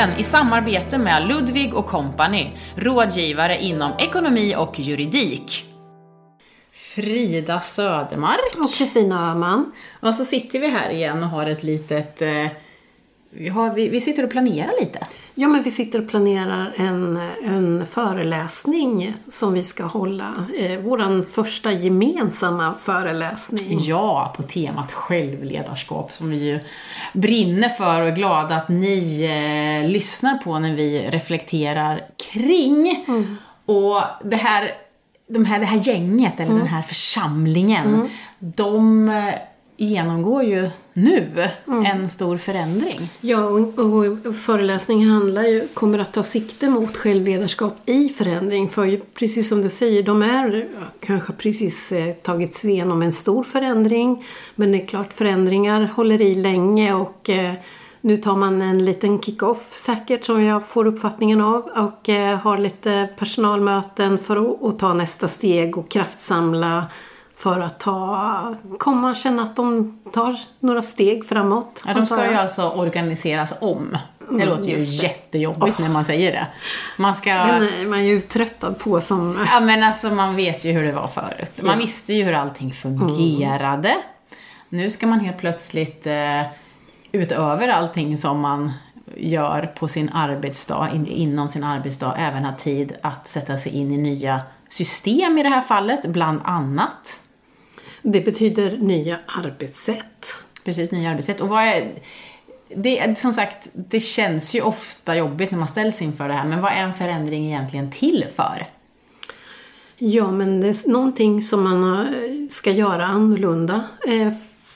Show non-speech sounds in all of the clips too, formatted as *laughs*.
Självledarpodden i samarbete med Ludvig och Company, rådgivare inom ekonomi och juridik. Frida Södermark. Och Kristina Öhman. Och så sitter vi här igen och har ett litet... Eh, vi, har, vi, vi sitter och planerar lite. Ja, men vi sitter och planerar en, en föreläsning som vi ska hålla. Eh, Vår första gemensamma föreläsning. Ja, på temat självledarskap som vi ju brinner för och är glada att ni eh, lyssnar på när vi reflekterar kring. Och det här, de här, det här gänget, eller den här församlingen, de eh, genomgår ju nu en stor förändring. Ja, och, och föreläsningen handlar ju, kommer att ta sikte mot självledarskap i förändring. För ju, precis som du säger, de är kanske precis eh, sig igenom en stor förändring. Men det är klart, förändringar håller i länge och eh, nu tar man en liten kick-off säkert som jag får uppfattningen av och eh, har lite personalmöten för att ta nästa steg och kraftsamla för att ta, komma känna att de tar några steg framåt. Ja, de ska ju alltså organiseras om. Det Mm, låter ju just det. jättejobbigt när man säger det. Man ska... Den är man ju tröttad på som... Ja men alltså man vet ju hur det var förut. Man Ja. visste ju hur allting fungerade. Nu ska man helt plötsligt eh, utöver allting som man gör på sin arbetsdag, in, inom sin arbetsdag, även ha tid att sätta sig in i nya system i det här fallet, bland annat. Det betyder nya arbetssätt. Precis, nya arbetssätt. Och vad är... Det, som sagt, det känns ju ofta jobbigt när man ställs inför det här, men vad är en förändring egentligen till för? Ja, men det är någonting som man eh, ska göra annorlunda.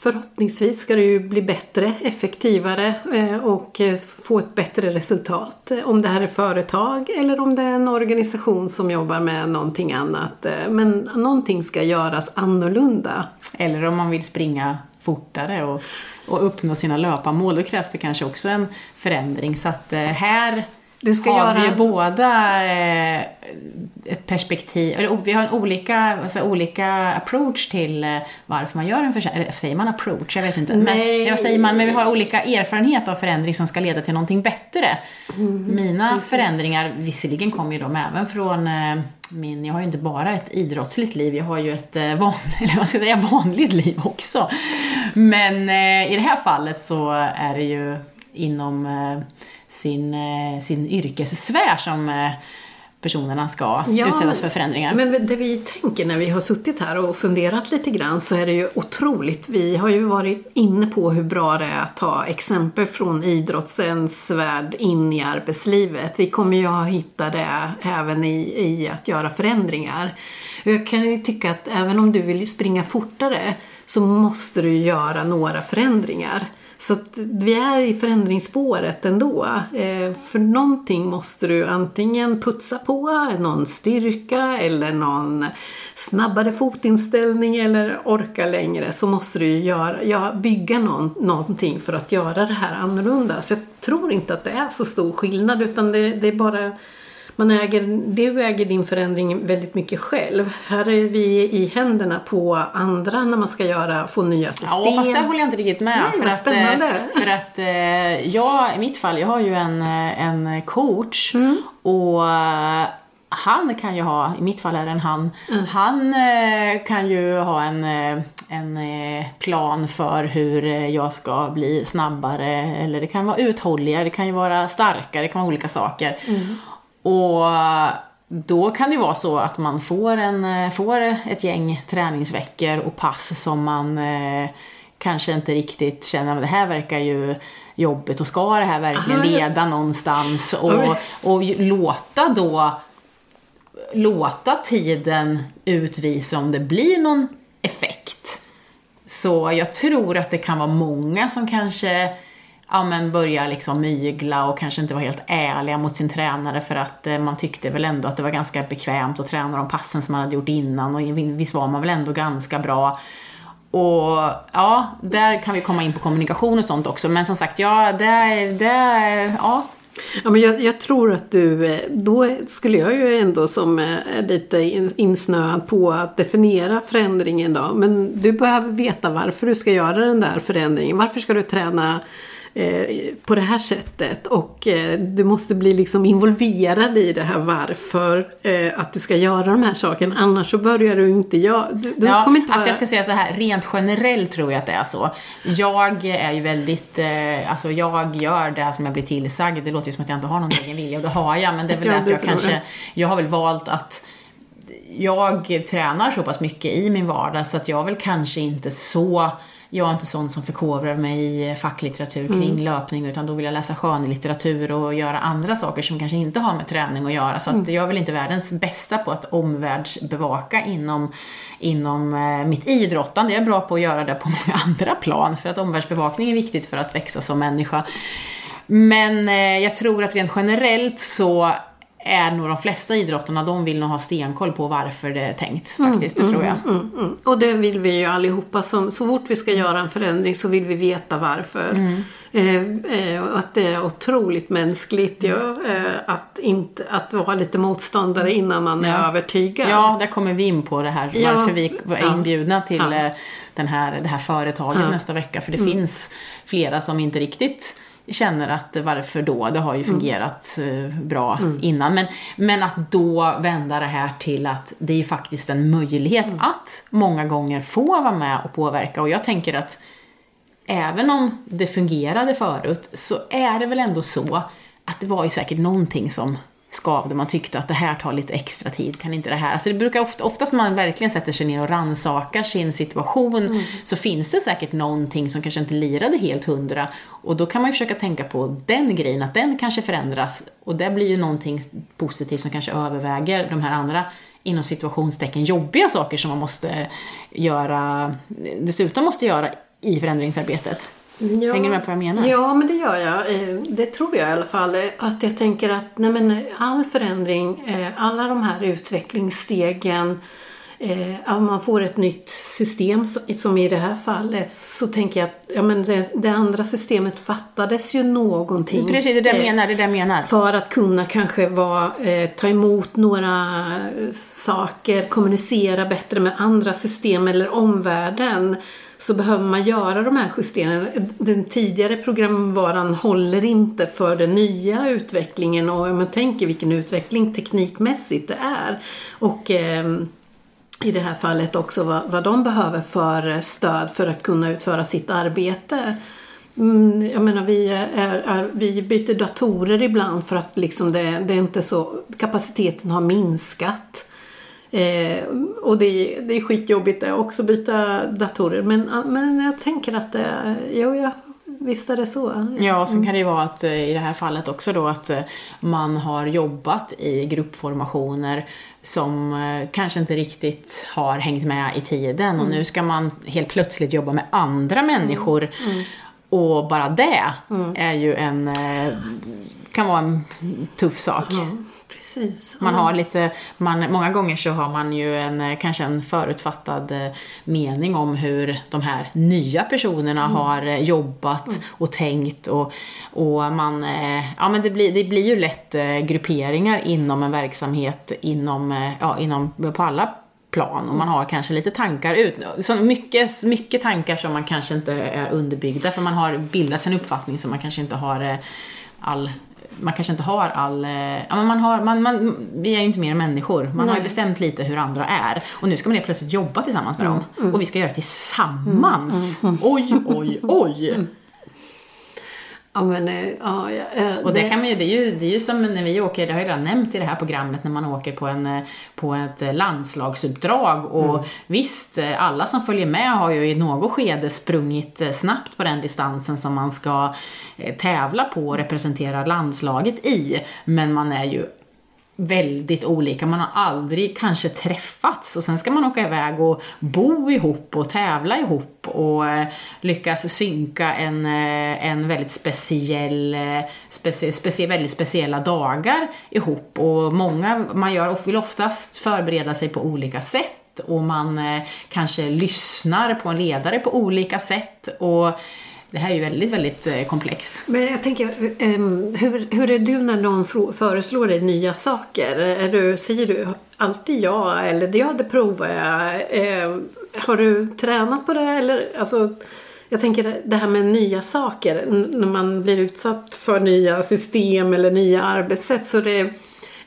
Förhoppningsvis ska det ju bli bättre, effektivare eh, och eh, få ett bättre resultat. Om det här är företag eller om det är en organisation som jobbar med någonting annat. Eh, men någonting ska göras annorlunda. Eller om man vill springa fortare och, och uppnå sina löparmål, då krävs det kanske också en förändring. Så att här du ska har göra- vi ju båda eh, ett perspektiv, eller o- vi har en olika, alltså, olika approach till eh, varför man gör en förändring. Säger man approach? Jag vet inte. Nej. Men, vad säger man? Men vi har olika erfarenhet av förändring som ska leda till någonting bättre. Mm, Mina förändringar, visserligen kommer ju de även från eh, min, jag har ju inte bara ett idrottsligt liv, jag har ju ett van, *laughs* eller vad ska jag säga, vanligt liv också. Men i det här fallet så är det ju inom sin, eh, sin yrkessfär som eh, personerna ska Ja, utsättas för förändringar. Men det vi tänker när vi har suttit här och funderat lite grann så är det ju otroligt. Vi har ju varit inne på hur bra det är att ta exempel från idrottens värld in i arbetslivet. Vi kommer ju ha hittat det även i, i att göra förändringar. Jag kan ju tycka att även om du vill springa fortare så måste du göra några förändringar. Så att vi är i förändringsspåret ändå. Eh, för någonting måste du antingen putsa på, någon styrka eller någon snabbare fotinställning eller orka längre. Så måste du göra, ja, bygga någon, någonting för att göra det här annorlunda. Så jag tror inte att det är så stor skillnad utan det, det är bara man äger, du äger din förändring väldigt mycket själv. Här är vi i händerna på andra när man ska göra, få nya system. Ja, fast där håller jag inte riktigt med. Nej, för, att, spännande. eh, för att eh, jag, i mitt fall, jag har ju en, eh, en coach Mm. och han kan ju ha, i mitt fall är det en han, han eh, kan ju ha en, en plan för hur jag ska bli snabbare eller det kan vara uthålligare, det kan ju vara starkare, det kan vara olika saker. Och då kan det vara så att man får, en, eh, får ett gäng träningsveckor och pass som man eh, kanske inte riktigt känner att det här verkar ju jobbigt och ska det här verkligen Aha, ja. leda någonstans? Och, och låta då låta tiden utvisa om det blir någon effekt. Så jag tror att det kan vara många som kanske ja, men börja liksom mygla och kanske inte vara helt ärliga mot sin tränare för att eh, man tyckte väl ändå att det var ganska bekvämt att träna de passen som man hade gjort innan och visst var man väl ändå ganska bra. Och ja, där kan vi komma in på kommunikation och sånt också. Men som sagt, ja, det, det, ja, Ja, men jag, jag tror att du, eh, då skulle jag ju ändå som är lite insnöad på att definiera förändringen då. Men du behöver veta varför du ska göra den där förändringen. Varför ska du träna på det här sättet och eh, du måste bli liksom involverad i det här varför eh, att du ska göra de här sakerna. Annars så börjar du inte göra... Du, du Ja, kommer inte alltså jag ska säga så här, rent generellt tror jag att det är så. Jag är ju väldigt, eh, alltså jag gör det här som jag blir tillsagd. Det låter ju som att jag inte har någon egen vilja och det har jag, men det är väl Ja, att jag kanske, jag. jag har väl valt att jag tränar så pass mycket i min vardag så att jag väl kanske inte så jag är inte sån som förkovrar mig i facklitteratur kring Mm. löpning utan då vill jag läsa skönlitteratur och göra andra saker som kanske inte har med träning att göra. Så Mm. att jag är väl inte världens bästa på att omvärldsbevaka inom, inom eh, mitt idrottande. Jag är bra på att göra det på *laughs* många andra plan för att omvärldsbevakning är viktigt för att växa som människa. Men eh, jag tror att rent generellt så är nog de flesta idrottarna, de vill nog ha stenkoll på varför det är tänkt faktiskt, det tror jag. Mm, mm. Och det vill vi ju allihopa. Som, så fort vi ska göra en förändring så vill vi veta varför. Mm. Eh, eh, att det är otroligt mänskligt ja, eh, att, inte, att vara lite motståndare innan man är Ja. övertygad. Ja, där kommer vi in på det här, Ja. varför vi Ja. inbjudna till eh, den här, det här företaget nästa vecka. För det finns flera som inte riktigt känner att varför då? Det har ju fungerat eh, bra innan. Men, men att då vända det här till att det är faktiskt en möjlighet att många gånger få vara med och påverka. Och jag tänker att även om det fungerade förut så är det väl ändå så att det var ju säkert någonting som skavde. Man tyckte att det här tar lite extra tid, kan inte det här? Alltså det brukar ofta, oftast när man verkligen sätter sig ner och rannsakar sin situation så finns det säkert någonting som kanske inte lirade helt hundra. Och då kan man ju försöka tänka på den grejen, att den kanske förändras. Och det blir ju någonting positivt som kanske överväger de här andra inom situationstecken jobbiga saker som man måste göra, dessutom måste göra i förändringsarbetet. Ja. Hänger du med på vad jag menar? Ja, men det gör jag. Eh, Det tror jag i alla fall. Eh, Att jag tänker att nej men, all förändring, eh, alla de här utvecklingsstegen, eh, om man får ett nytt system som i det här fallet så tänker jag att ja, men det, det andra systemet fattades ju någonting. Precis, det är det jag eh, menar. Det jag menar. För att kunna kanske vara, eh, ta emot några eh, saker, kommunicera bättre med andra system eller omvärlden så behöver man göra de här justeringarna. Den tidigare programvaran håller inte för den nya utvecklingen och om man tänker vilken utveckling teknikmässigt det är. Och ehm, i det här fallet också vad, vad de behöver för stöd för att kunna utföra sitt arbete. Mm, jag menar vi, är, är, vi byter datorer ibland för att liksom det, det är inte så, kapaciteten har minskat. Eh, och det, är- det är skitjobbigt det också byta datorer. Men, men jag tänker att det, jo, ja, visst är det så. Ja, och sen kan det ju vara att eh, i det här fallet också då att eh, man har jobbat i gruppformationer som eh, kanske inte riktigt har hängt med i tiden. Och nu ska man helt plötsligt jobba med andra människor. Och bara det är ju en, eh, kan vara en tuff sak. Ja, precis. Man har lite, man, många gånger så har man ju en, eh, kanske en förutfattad eh, mening om hur de här nya personerna har eh, jobbat och tänkt och, och man, ja men det blir, det blir ju lätt grupperingar inom en verksamhet inom, ja, inom, på alla plan. Och man har kanske lite tankar ut, så mycket, mycket tankar som man kanske inte är underbyggda för man har bildat sin uppfattning som man kanske inte har all man kanske inte har all... eh, Ja, men man har, man, man, vi är ju inte mer än människor. Man har ju Nej. bestämt lite hur andra är. Och nu ska man helt plötsligt jobba tillsammans med dem. Och vi ska göra det tillsammans. Oj, oj, oj. Ja, men, ja, ja, eh, Och det, kan man ju, det, är ju, det är ju som när vi åker, det har jag redan nämnt i det här programmet, när man åker på, en, eh, på ett eh, landslagsuppdrag. Och visst, eh, alla som följer med har ju i något skede sprungit snabbt på den distansen som man ska tävla på och representera landslaget i. Men man är ju väldigt olika. Man har aldrig kanske träffats och sen ska man åka iväg och bo ihop och tävla ihop och eh, lyckas synka en, eh, en väldigt speciell, eh, specie, specie, väldigt speciella dagar ihop och många, man gör, vill oftast förbereda sig på olika sätt och man kanske lyssnar på en ledare på olika sätt och det här är ju väldigt, väldigt eh, komplext. Men jag tänker, ehm, hur, hur är du när någon föreslår dig nya saker? Är du, säger du alltid ja eller ja det provar jag? Ehm, har du tränat på det eller? Alltså, jag tänker det här med nya saker. När man blir utsatt för nya system eller nya arbetssätt. Så det,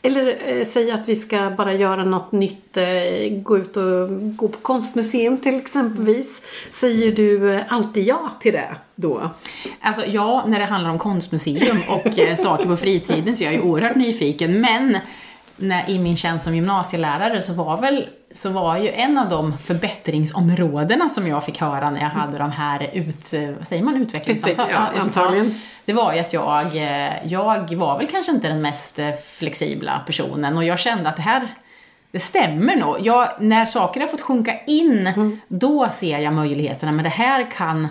eller eh, säg att vi ska bara göra något nytt. Eh, gå ut och gå på konstmuseum till exempelvis. Säger du eh, alltid ja till det då? Alltså ja, när det handlar om konstmuseum och eh, saker på fritiden så är jag ju oerhört nyfiken. Men när, i min tjänst som gymnasielärare så var väl så var ju en av de förbättringsområdena som jag fick höra när jag hade de här ut, eh, vad säger man, utvecklingssamtal? Utveck- ja, Ja, antagligen. Det var ju att jag, eh, jag var väl kanske inte den mest eh, flexibla personen och jag kände att det här det stämmer nog. Jag, när saker har fått sjunka in, Mm. då ser jag möjligheterna. Men det här kan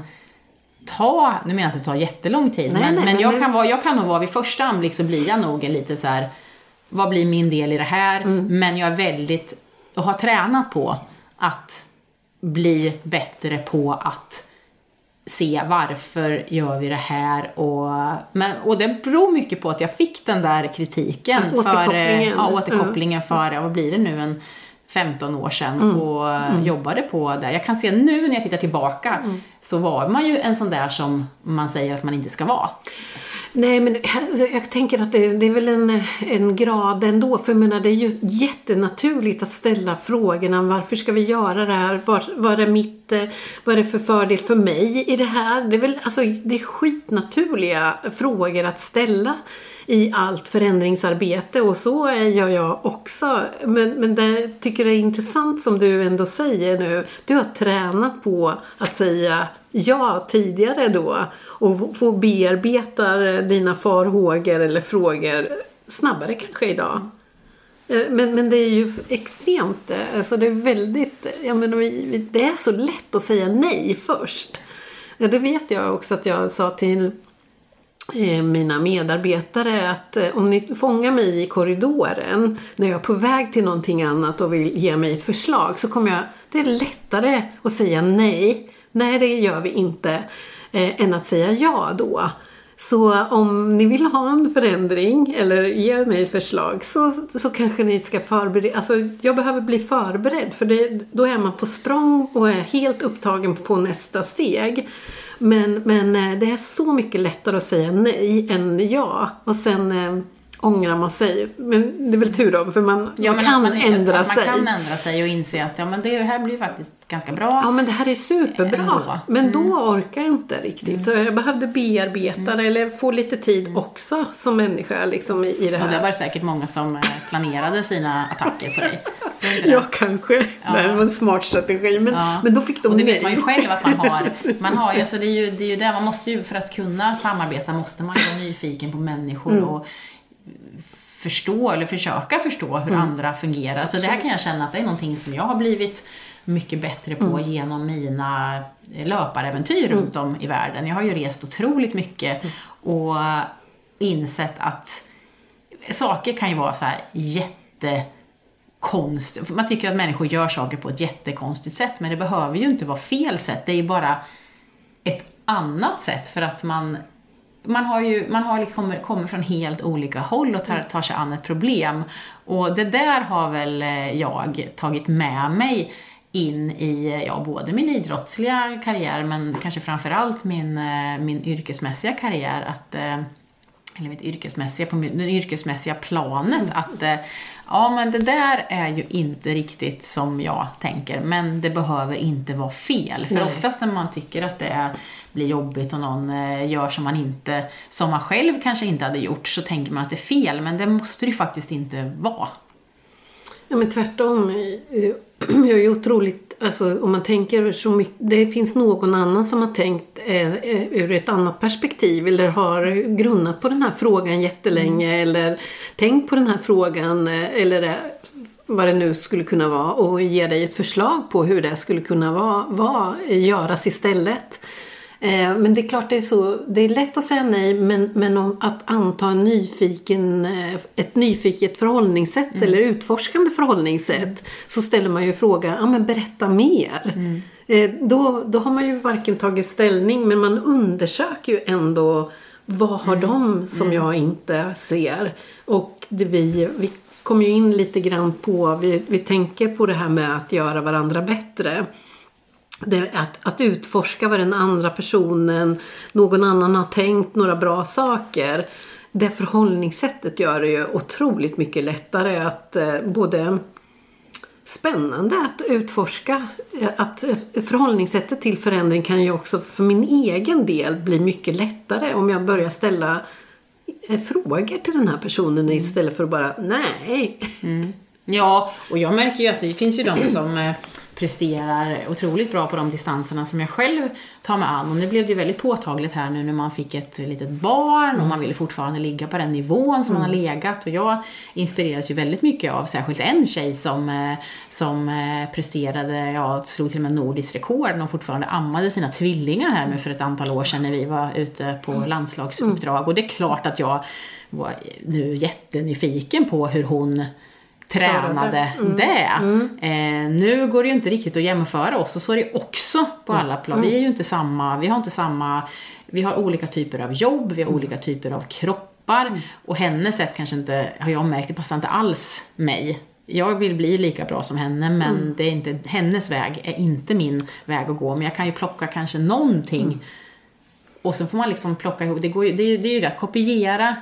ta, nu menar jag att det tar jättelång tid, Nej, men, nej, men, men jag, kan vara, jag kan nog vara, vid första anblick så blir jag nog lite så här. vad blir min del i det här? Mm. Men jag är väldigt, och har tränat på att bli bättre på att se varför gör vi det här och, men, och det beror mycket på att jag fick den där kritiken. För, återkopplingen. eh, Ja, återkopplingen för, ja, vad blir det nu, en 15 år sedan Mm. och eh, jobbade på det. Jag kan se nu när jag tittar tillbaka Mm. så var man ju en sån där som man säger att man inte ska vara. Nej, men alltså, jag tänker att det, det är väl en, en grad ändå. För jag menar, det är ju jättenaturligt att ställa frågorna. Varför ska vi göra det här? Vad, är mitt, eh, vad är det för fördel för mig i det här? Det är väl alltså, det är skitnaturliga frågor att ställa i allt förändringsarbete och så gör jag också. Men, men det tycker jag är intressant som du ändå säger nu. Du har tränat på att säga ja tidigare då och få bearbeta eh, dina farhågor eller frågor snabbare kanske idag. Eh, men, men det är ju extremt, eh, alltså det är väldigt, jag menar, det är så lätt att säga nej först. Det vet jag också att jag sa till mina medarbetare att om ni fångar mig i korridoren när jag är på väg till någonting annat och vill ge mig ett förslag så kommer jag, det är lättare att säga nej, nej det gör vi inte, eh, än att säga ja då. Så om ni vill ha en förändring eller ge mig förslag så, så kanske ni ska förbereda, alltså jag behöver bli förberedd för det, då är man på språng och är helt upptagen på nästa steg. Men, men eh, det är så mycket lättare att säga nej än ja. Och sen eh, ångrar man sig. Men det är väl tur då, för man, man men kan man, ändra att sig. Man kan ändra sig och inse att ja, men det här blir faktiskt ganska bra. Ja men det här är superbra. Ändå. Men då orkar jag inte riktigt. Så Jag behövde bearbeta det eller få lite tid också som människa liksom, i, i det Och det här. var säkert många som eh, planerade sina attacker på dig. Det *laughs* det? Ja, kanske. Det här var en smart strategi. Men, Ja. men då fick de och det vet man ju själv att man har. *laughs* Man har ju, alltså det är ju det, är ju det man måste ju, för att kunna samarbeta måste man ju vara nyfiken på människor Mm. och förstå, eller försöka förstå hur Mm. andra fungerar. Så det här kan jag känna att det är någonting som jag har blivit mycket bättre på Mm. genom mina löparäventyr runt om i världen. Jag har ju rest otroligt mycket Mm. och insett att saker kan ju vara så här jätte konst. Man tycker att människor gör saker på ett jättekonstigt sätt, men det behöver ju inte vara fel sätt. Det är ju bara ett annat sätt för att man man har ju man har liksom kommer, från helt olika håll och tar, tar sig an ett problem. Och det där har väl eh, jag tagit med mig in i ja, både min idrottsliga karriär men kanske framförallt min, eh, min yrkesmässiga karriär. Att, eh, eller mitt yrkesmässiga, på den yrkesmässiga planet. Att ja, men det där är ju inte riktigt som jag tänker, men det behöver inte vara fel. För Nej. oftast när man tycker att det är, blir jobbigt och någon eh, gör som man inte, som man själv kanske inte hade gjort, så tänker man att det är fel, men det måste det ju faktiskt inte vara. Ja, men tvärtom. eh, *clears throat* Jag är otroligt, alltså om man tänker så mycket, det finns någon annan som har tänkt eh, eh, ur ett annat perspektiv eller har grunnat på den här frågan jättelänge eller tänkt på den här frågan eh, eller eh, vad det nu skulle kunna vara och ge dig ett förslag på hur det skulle kunna vara, vara göras istället. Eh, Men det är klart det är så, det är lätt att säga nej men, men om att anta en nyfiken, eh, ett nyfiket förhållningssätt eller utforskande förhållningssätt så ställer man ju frågan, ja men berätta mer. Eh, Då, då har man ju varken tagit ställning men man undersöker ju ändå vad har de som jag inte ser? Och det vi, vi kommer ju in lite grann på, vi, vi tänker på det här med att göra varandra bättre. Det, att, att utforska vad den andra personen, någon annan har tänkt några bra saker. Det förhållningssättet gör det ju otroligt mycket lättare att eh, både spännande att utforska. Att förhållningssättet till förändring kan ju också för min egen del bli mycket lättare om jag börjar ställa eh, frågor till den här personen mm. istället för att bara nej. Mm. Ja, och jag märker ju att det finns ju de som eh, presterar otroligt bra på de distanserna som jag själv tar mig an. Och nu blev det ju väldigt påtagligt här nu när man fick ett litet barn och man ville fortfarande ligga på den nivån som mm. man har mm. legat. Och jag inspireras ju väldigt mycket av särskilt en tjej som, eh, som eh, presterade, ja, slog till och med nordiskt rekord och fortfarande ammade sina tvillingar här nu för ett antal år sedan när vi var ute på mm. landslagsuppdrag. Och det är klart att jag var nu jättenyfiken på hur hon tränade mm. det. Mm. Eh, nu går det ju inte riktigt att jämföra oss och så är det också på mm. alla plan. Vi är ju inte samma, vi har inte samma, vi har olika typer av jobb, vi har mm. olika typer av kroppar mm. och hennes sätt kanske inte, har jag märkt, det passar inte alls mig. Jag vill bli lika bra som henne men mm. det är inte, hennes väg är inte min väg att gå. Men jag kan ju plocka kanske någonting och så får man liksom plocka ihop, det, går ju, det, är, det är ju det att kopiera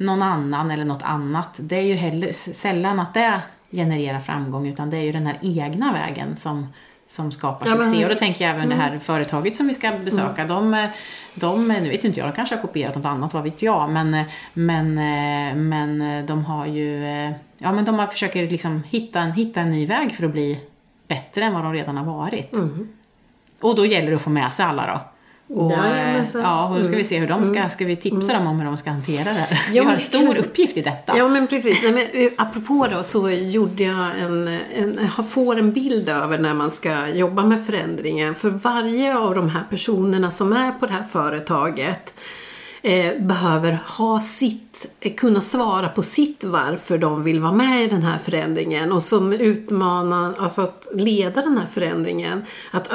någon annan eller något annat. Det är ju heller, sällan att det genererar framgång utan det är ju den här egna vägen som, som skapar ja, succé. Men, och då tänker jag även mm. det här företaget som vi ska besöka. Mm. De, de, nu vet inte jag, de kanske har kopierat något annat, vad vet jag. Men, men, men de har ju, ja men de har försöker liksom hitta en, hitta en ny väg för att bli bättre än vad de redan har varit. Mm. Och då gäller det att få med sig alla då. Och, ja, så, ja, och då ska vi se hur de ska, mm. ska vi tipsa dem om hur de ska hantera det här. Ja, vi har en stor uppgift i detta. Ja men precis. Nej, men, eh, apropå då så gjorde jag en, en, jag får en bild över när man ska jobba med förändringen. För varje av de här personerna som är på det här företaget eh, behöver ha sitt, kunna svara på sitt varför de vill vara med i den här förändringen och som utmanar, alltså att leda den här förändringen. Att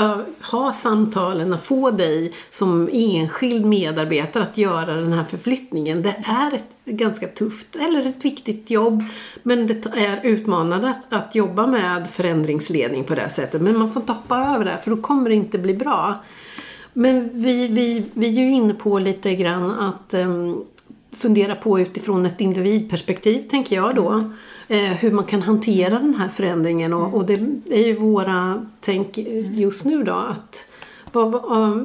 ha samtalen, att få dig som enskild medarbetare att göra den här förflyttningen. Det är ett ganska tufft eller ett viktigt jobb men det är utmanande att, att jobba med förändringsledning på det sättet. Men man får inte hoppa över det för då kommer det inte bli bra. Men vi, vi, vi är ju inne på lite grann att um, fundera på utifrån ett individperspektiv, tänker jag då. Eh, hur man kan hantera den här förändringen och, och det är ju våra tänk just nu då att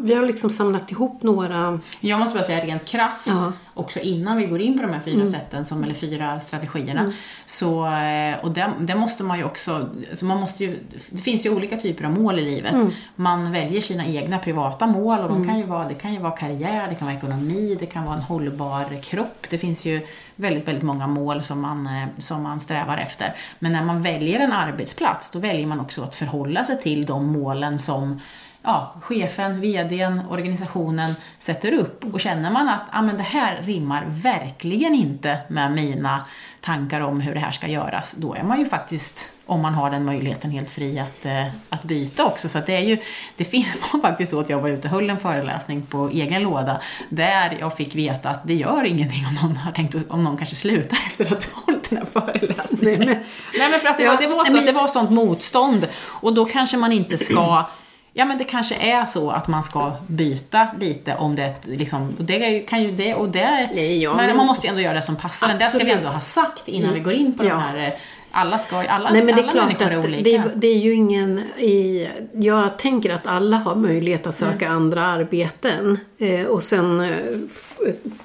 vi har liksom samlat ihop några... Jag måste bara säga rent krasst, ja. också innan vi går in på de här fyra mm. sätten, som, eller fyra strategierna. Mm. Så, eh, och det, det, måste man ju också, alltså man måste ju, det finns ju olika typer av mål i livet. Mm. Man väljer sina egna privata mål och de mm. kan ju vara, det kan ju vara karriär, det kan vara ekonomi, det kan vara en hållbar kropp. Det finns ju väldigt, väldigt många mål som man, eh, som man strävar efter. Men när man väljer en arbetsplats, då väljer man också att förhålla sig till de målen som ja, chefen, vdn, organisationen sätter upp. Och känner man att ah, men det här rimmar verkligen inte med mina tankar om hur det här ska göras, då är man ju faktiskt, om man har den möjligheten, helt fri att, eh, att byta också. Så det är ju, det *laughs* var faktiskt så att jag var ute och höll en föreläsning på egen låda, där jag fick veta att det gör ingenting om någon har tänkt, om någon kanske slutar *laughs* efter att ha hållit den här föreläsningen. Nej men, Nej, men för att det, var, det, var så, det var sånt motstånd, och då kanske man inte ska Ja men det kanske är så att man ska byta lite om det liksom, och det kan ju det och det, Nej, ja, men, men, man måste ju ändå göra det som passar en. Det ska vi ändå ha sagt innan mm. vi går in på ja. de här eh, alla ska, alla, Nej, men det är klart att är olika. Det, det, är ju ingen, i, jag tänker att alla har möjlighet att söka mm. andra arbeten eh, och sen eh,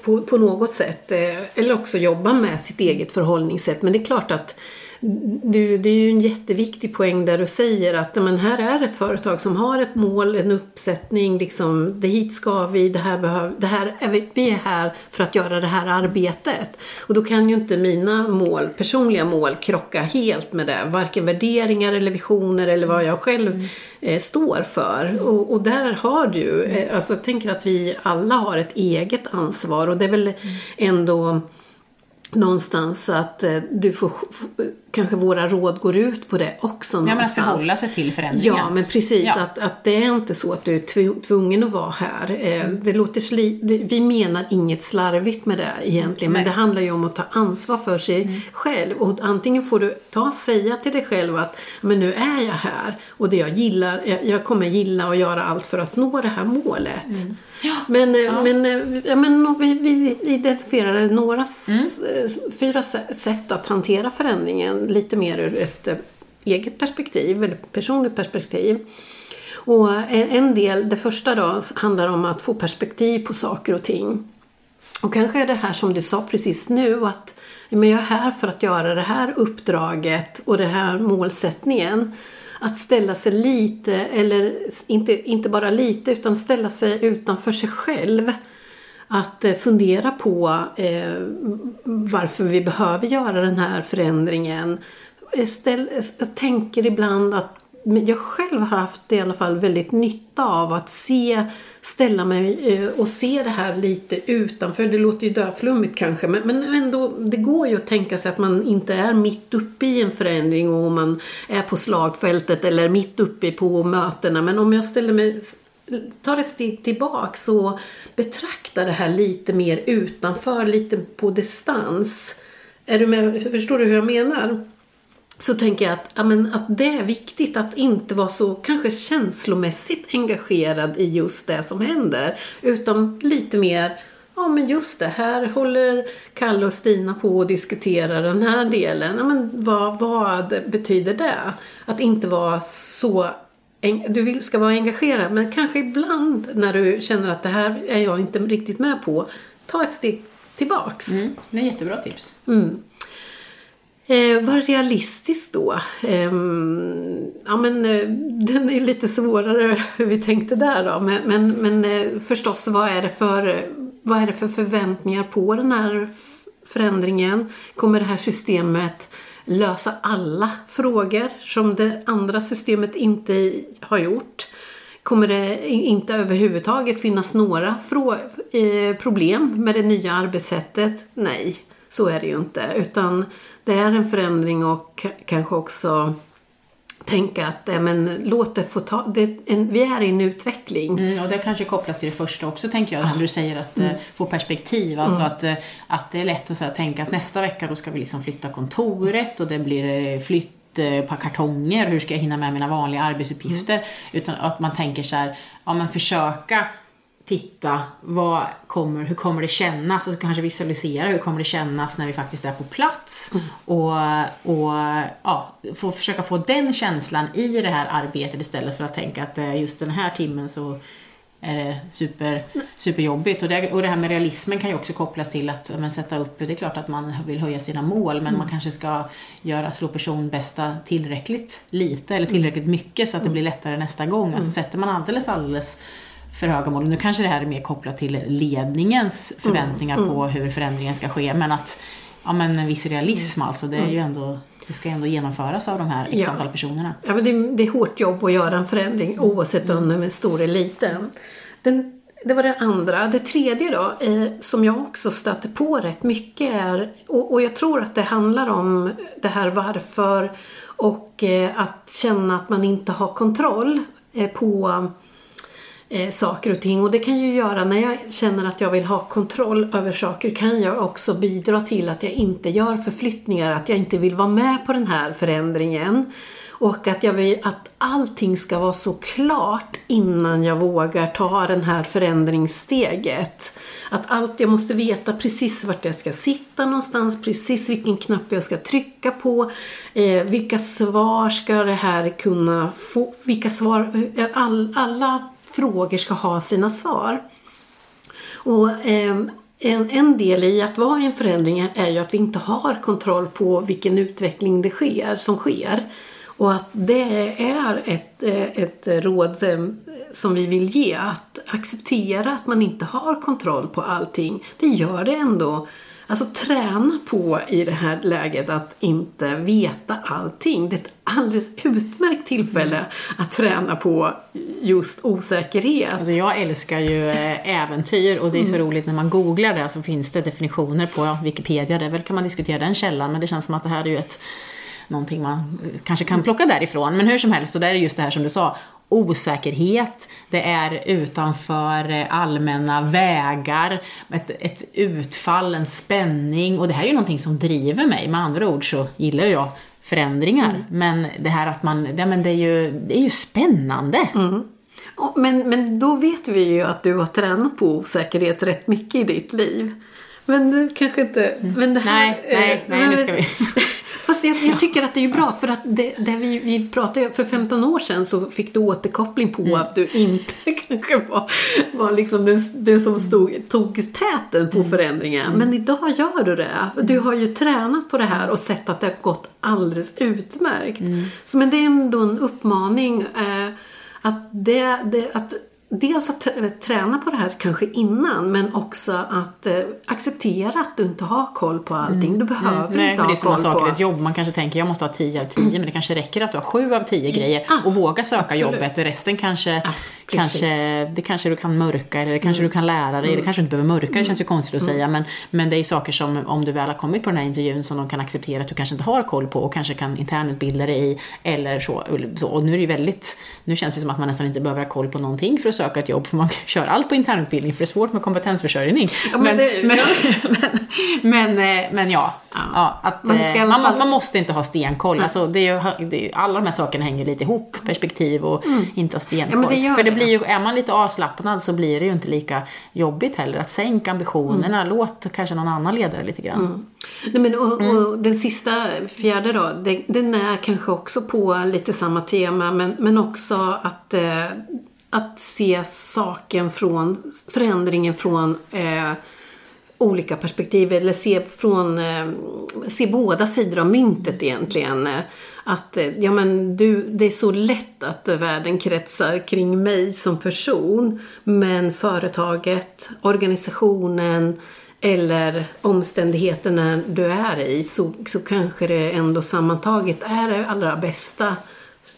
på, på något sätt, eh, eller också jobba med sitt eget förhållningssätt. Men det är klart att du, det är ju en jätteviktig poäng där du säger att men här är ett företag som har ett mål, en uppsättning, liksom, det hit ska vi, det här behöver, det här är vi, vi är här för att göra det här arbetet. Och då kan ju inte mina mål, personliga mål krocka helt med det, varken värderingar eller visioner eller vad jag själv mm. eh, står för. Och, och, där har du, eh, alltså jag tänker att vi alla har ett eget ansvar och det är väl ändå någonstans att eh, du får, kanske våra råd går ut på det också någonstans. Ja, men att förhålla sig till förändringen. Ja, men precis. Ja. Att, att det är inte så att du är tv- tvungen att vara här. Eh, Mm. Det låter sli, vi menar inget slarvigt med det egentligen, men Nej. det handlar ju om att ta ansvar för sig Mm. själv. Och antingen får du ta och säga till dig själv att men nu är jag här och det jag gillar, jag, jag kommer gilla att göra allt för att nå det här målet. Mm. Ja. Men, eh, men, eh, ja, men vi, vi identifierade några Mm. fyra sä- sätt att hantera förändringen lite mer ur ett eh, eget perspektiv, eller personligt perspektiv. Och en en del, det första då, handlar om att få perspektiv på saker och ting. Och kanske är det här som du sa precis nu att men jag är här för att göra det här uppdraget och den här målsättningen. Att ställa sig lite, eller inte, inte bara lite, utan ställa sig utanför sig själv. Att eh, fundera på eh, varför vi behöver göra den här förändringen. Ställ, jag tänker ibland att jag själv har haft i alla fall väldigt nytta av att se, ställa mig eh, och se det här lite utanför. Det låter ju döflummigt kanske men, men ändå, det går ju att tänka sig att man inte är mitt uppe i en förändring och man är på slagfältet eller mitt uppe på mötena. Men om jag ställer mig tar ett steg tillbaks och betraktar det här lite mer utanför, lite på distans. Är du med? Förstår du hur jag menar? så tänker jag att, ja, men, att det är viktigt att inte vara så kanske känslomässigt engagerad i just det som händer. Utan lite mer, ja men just det, här håller Kalle och Stina på att diskutera den här delen. Ja, men vad, vad betyder det? Att inte vara så du vill, ska vara engagerad men kanske ibland när du känner att det här är jag inte riktigt med på, ta ett steg tillbaks. Mm, det är jättebra tips. Eh, var realistisk då. Ehm, ja men eh, den är ju lite svårare *laughs* hur vi tänkte där då. Men, men, men eh, förstås vad är, det för, vad är det för förväntningar på den här förändringen? Kommer det här systemet lösa alla frågor som det andra systemet inte har gjort? Kommer det inte överhuvudtaget finnas några eh, problem med det nya arbetssättet? Nej, så är det ju inte. Utan det är en förändring och kanske också tänka att eh, men, låt det få ta... Det, en, vi är i en utveckling. Mm, och det kanske kopplas till det första också tänker jag, när du säger att eh, få perspektiv. Alltså att, eh, att det är lätt att så här, tänka att nästa vecka då ska vi liksom flytta kontoret och det blir flytt på kartonger, hur ska jag hinna med mina vanliga arbetsuppgifter? Utan att man tänker så här, ja men försöka titta, vad kommer, hur kommer det kännas? Och kanske visualisera hur kommer det kännas när vi faktiskt är på plats. Och, och ja, få, försöka få den känslan i det här arbetet istället för att tänka att eh, just den här timmen så är det super, superjobbigt. Och det, och det här med realismen kan ju också kopplas till att men, sätta upp, det är klart att man vill höja sina mål men man kanske ska göra slå person bästa tillräckligt lite eller tillräckligt mycket så att det blir lättare nästa gång. Alltså sätter man alldeles, alldeles för höga mål. Nu kanske det här är mer kopplat till ledningens förväntningar på hur förändringen ska ske. Men att, ja men en viss realism alltså. Det är ju ändå, det ska ändå genomföras av de här x Ja. antal personerna. Ja, men det, det är hårt jobb att göra en förändring oavsett om den är stor eller liten. Den, det var det andra. Det tredje då, eh, som jag också stöter på rätt mycket är, och, och jag tror att det handlar om det här varför och eh, att känna att man inte har kontroll eh, på eh, saker och ting. Och det kan ju göra, när jag känner att jag vill ha kontroll över saker kan jag också bidra till att jag inte gör förflyttningar, att jag inte vill vara med på den här förändringen. Och att jag vill att allting ska vara så klart innan jag vågar ta den här förändringssteget. Att allt, jag måste veta precis vart jag ska sitta någonstans, precis vilken knapp jag ska trycka på, eh, vilka svar ska det här kunna få, vilka svar, eh, all, alla frågor ska ha sina svar. Och eh, en, en del i att vara i en förändring är ju att vi inte har kontroll på vilken utveckling det sker, som sker. Och att det är ett, eh, ett råd ehm, som vi vill ge, att acceptera att man inte har kontroll på allting. Det gör det ändå Alltså träna på i det här läget att inte veta allting. Det är ett alldeles utmärkt tillfälle Mm. att träna på just osäkerhet. Alltså jag älskar ju eh, äventyr och det är så roligt när man googlar det så finns det definitioner på Wikipedia. Det är väl kan man diskutera den källan men det känns som att det här är ju ett någonting man eh, kanske kan plocka därifrån. Men hur som helst, så där är just det här som du sa. Osäkerhet, det är utanför eh, allmänna vägar, ett, ett utfall, en spänning och det här är ju någonting som driver mig. Med andra ord så gillar jag förändringar. Men det här att man, ja men det är ju, det är ju spännande. Och- Men, men då vet vi ju att du har tränat på osäkerhet rätt mycket i ditt liv. Men du kanske inte... Men det här, Nej, nej, nej, nu ska vi- *laughs* Fast jag, jag tycker att det är ju bra för att det, det vi, vi pratade för 15 år sedan så fick du återkoppling på Mm. att du inte *laughs* kanske var, var liksom den, den som stod, tog täten på förändringen. Men idag gör du det. Du har ju tränat på det här och sett att det har gått alldeles utmärkt. Så men det är ändå en uppmaning eh, att, det, det, att Dels att t- träna på det här kanske innan men också att eh, acceptera att du inte har koll på allting. Du behöver Nej, inte men det ha är samma koll sak på... i ett jobb. Man kanske tänker jag måste ha 10 av 10, men det kanske räcker att du har 7 av 10 grejer Ah, och våga söka absolut. jobbet. Resten kanske, precis. kanske, det kanske du kan mörka eller det kanske du kan lära dig. Det kanske du inte behöver mörka, det känns ju konstigt att säga. Men, men det är saker som om du väl har kommit på den här intervjun som de kan acceptera att du kanske inte har koll på och kanske kan internutbilda dig i. Eller så, så. Och nu är det väldigt, nu känns det som att man nästan inte behöver ha koll på någonting för att söka ett jobb för man *laughs* kör allt på internutbildning för det är svårt med kompetensförsörjning. Ja, men det- men, *laughs* men, men, men ja, ja. att, Man eh, alla man, fall- man måste inte ha stenkoll. Alltså, det är det är, alla de här sakerna hänger lite ihop, perspektiv och inte ha stenkoll. Mm. Ja, men det För det. Blir ju, är man lite avslappnad så blir det ju inte lika jobbigt heller. Att sänka ambitionerna, Mm. låt kanske någon annan ledare lite grann. Nej, men, och, Mm. och den sista, fjärde då, den, den är kanske också på lite samma tema men, men också att, eh, att se saken från, förändringen från eh, olika perspektiv eller se från, eh, se båda sidor av myntet egentligen. Att eh, ja, men du, det är så lätt att världen kretsar kring mig som person men företaget, organisationen eller omständigheterna du är i så, så kanske det ändå sammantaget är det allra bästa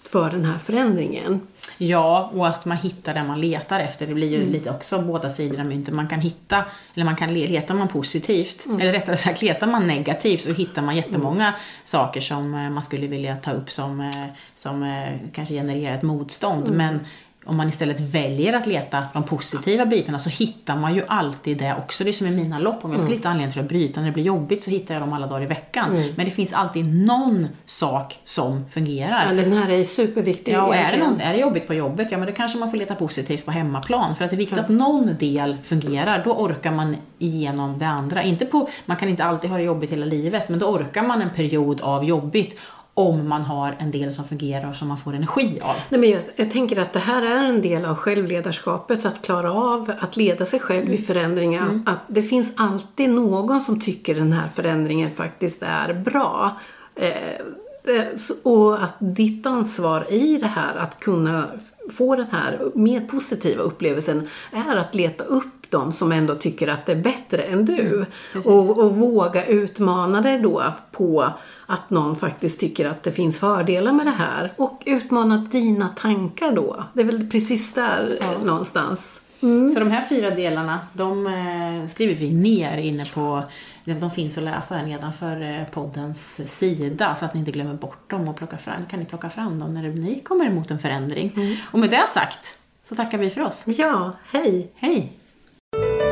för den här förändringen. Ja, och att man hittar det man letar efter. Det blir Mm. ju lite också båda sidor av myntet. Man kan hitta, eller man kan le- letar man positivt, Mm. eller rättare sagt letar man negativt så hittar man jättemånga saker som eh, man skulle vilja ta upp som, eh, som eh, kanske genererar ett motstånd. Mm. Men om man istället väljer att leta de positiva bitarna så hittar man ju alltid det också. Det är som i mina lopp. Om jag Mm. skulle hitta anledning till att bryta när det blir jobbigt så hittar jag dem alla dagar i veckan. Men det finns alltid någon sak som fungerar. Ja, den här är superviktig Ja, och är det, någon, är det jobbigt på jobbet, ja men då kanske man får leta positivt på hemmaplan. För att det är viktigt att någon del fungerar, då orkar man igenom det andra. Inte på, man kan inte alltid ha det jobbigt hela livet, men då orkar man en period av jobbigt om man har en del som fungerar och som man får energi av. Nej, men jag, jag tänker att det här är en del av självledarskapet, att klara av att leda sig själv i förändringar. Att det finns alltid någon som tycker den här förändringen faktiskt är bra. Eh, eh, och att ditt ansvar i det här, att kunna få den här mer positiva upplevelsen, är att leta upp de som ändå tycker att det är bättre än du. och, och våga utmana dig då på att någon faktiskt tycker att det finns fördelar med det här. Och utmana dina tankar då. Det är väl precis där eh, någonstans. Så de här fyra delarna, de eh, skriver vi ner inne på, de finns att läsa här nedanför eh, poddens sida så att ni inte glömmer bort dem och plocka fram, kan ni plocka fram dem när ni kommer emot en förändring. Och med det sagt så tackar vi för oss. Ja, hej! Hej! Thank you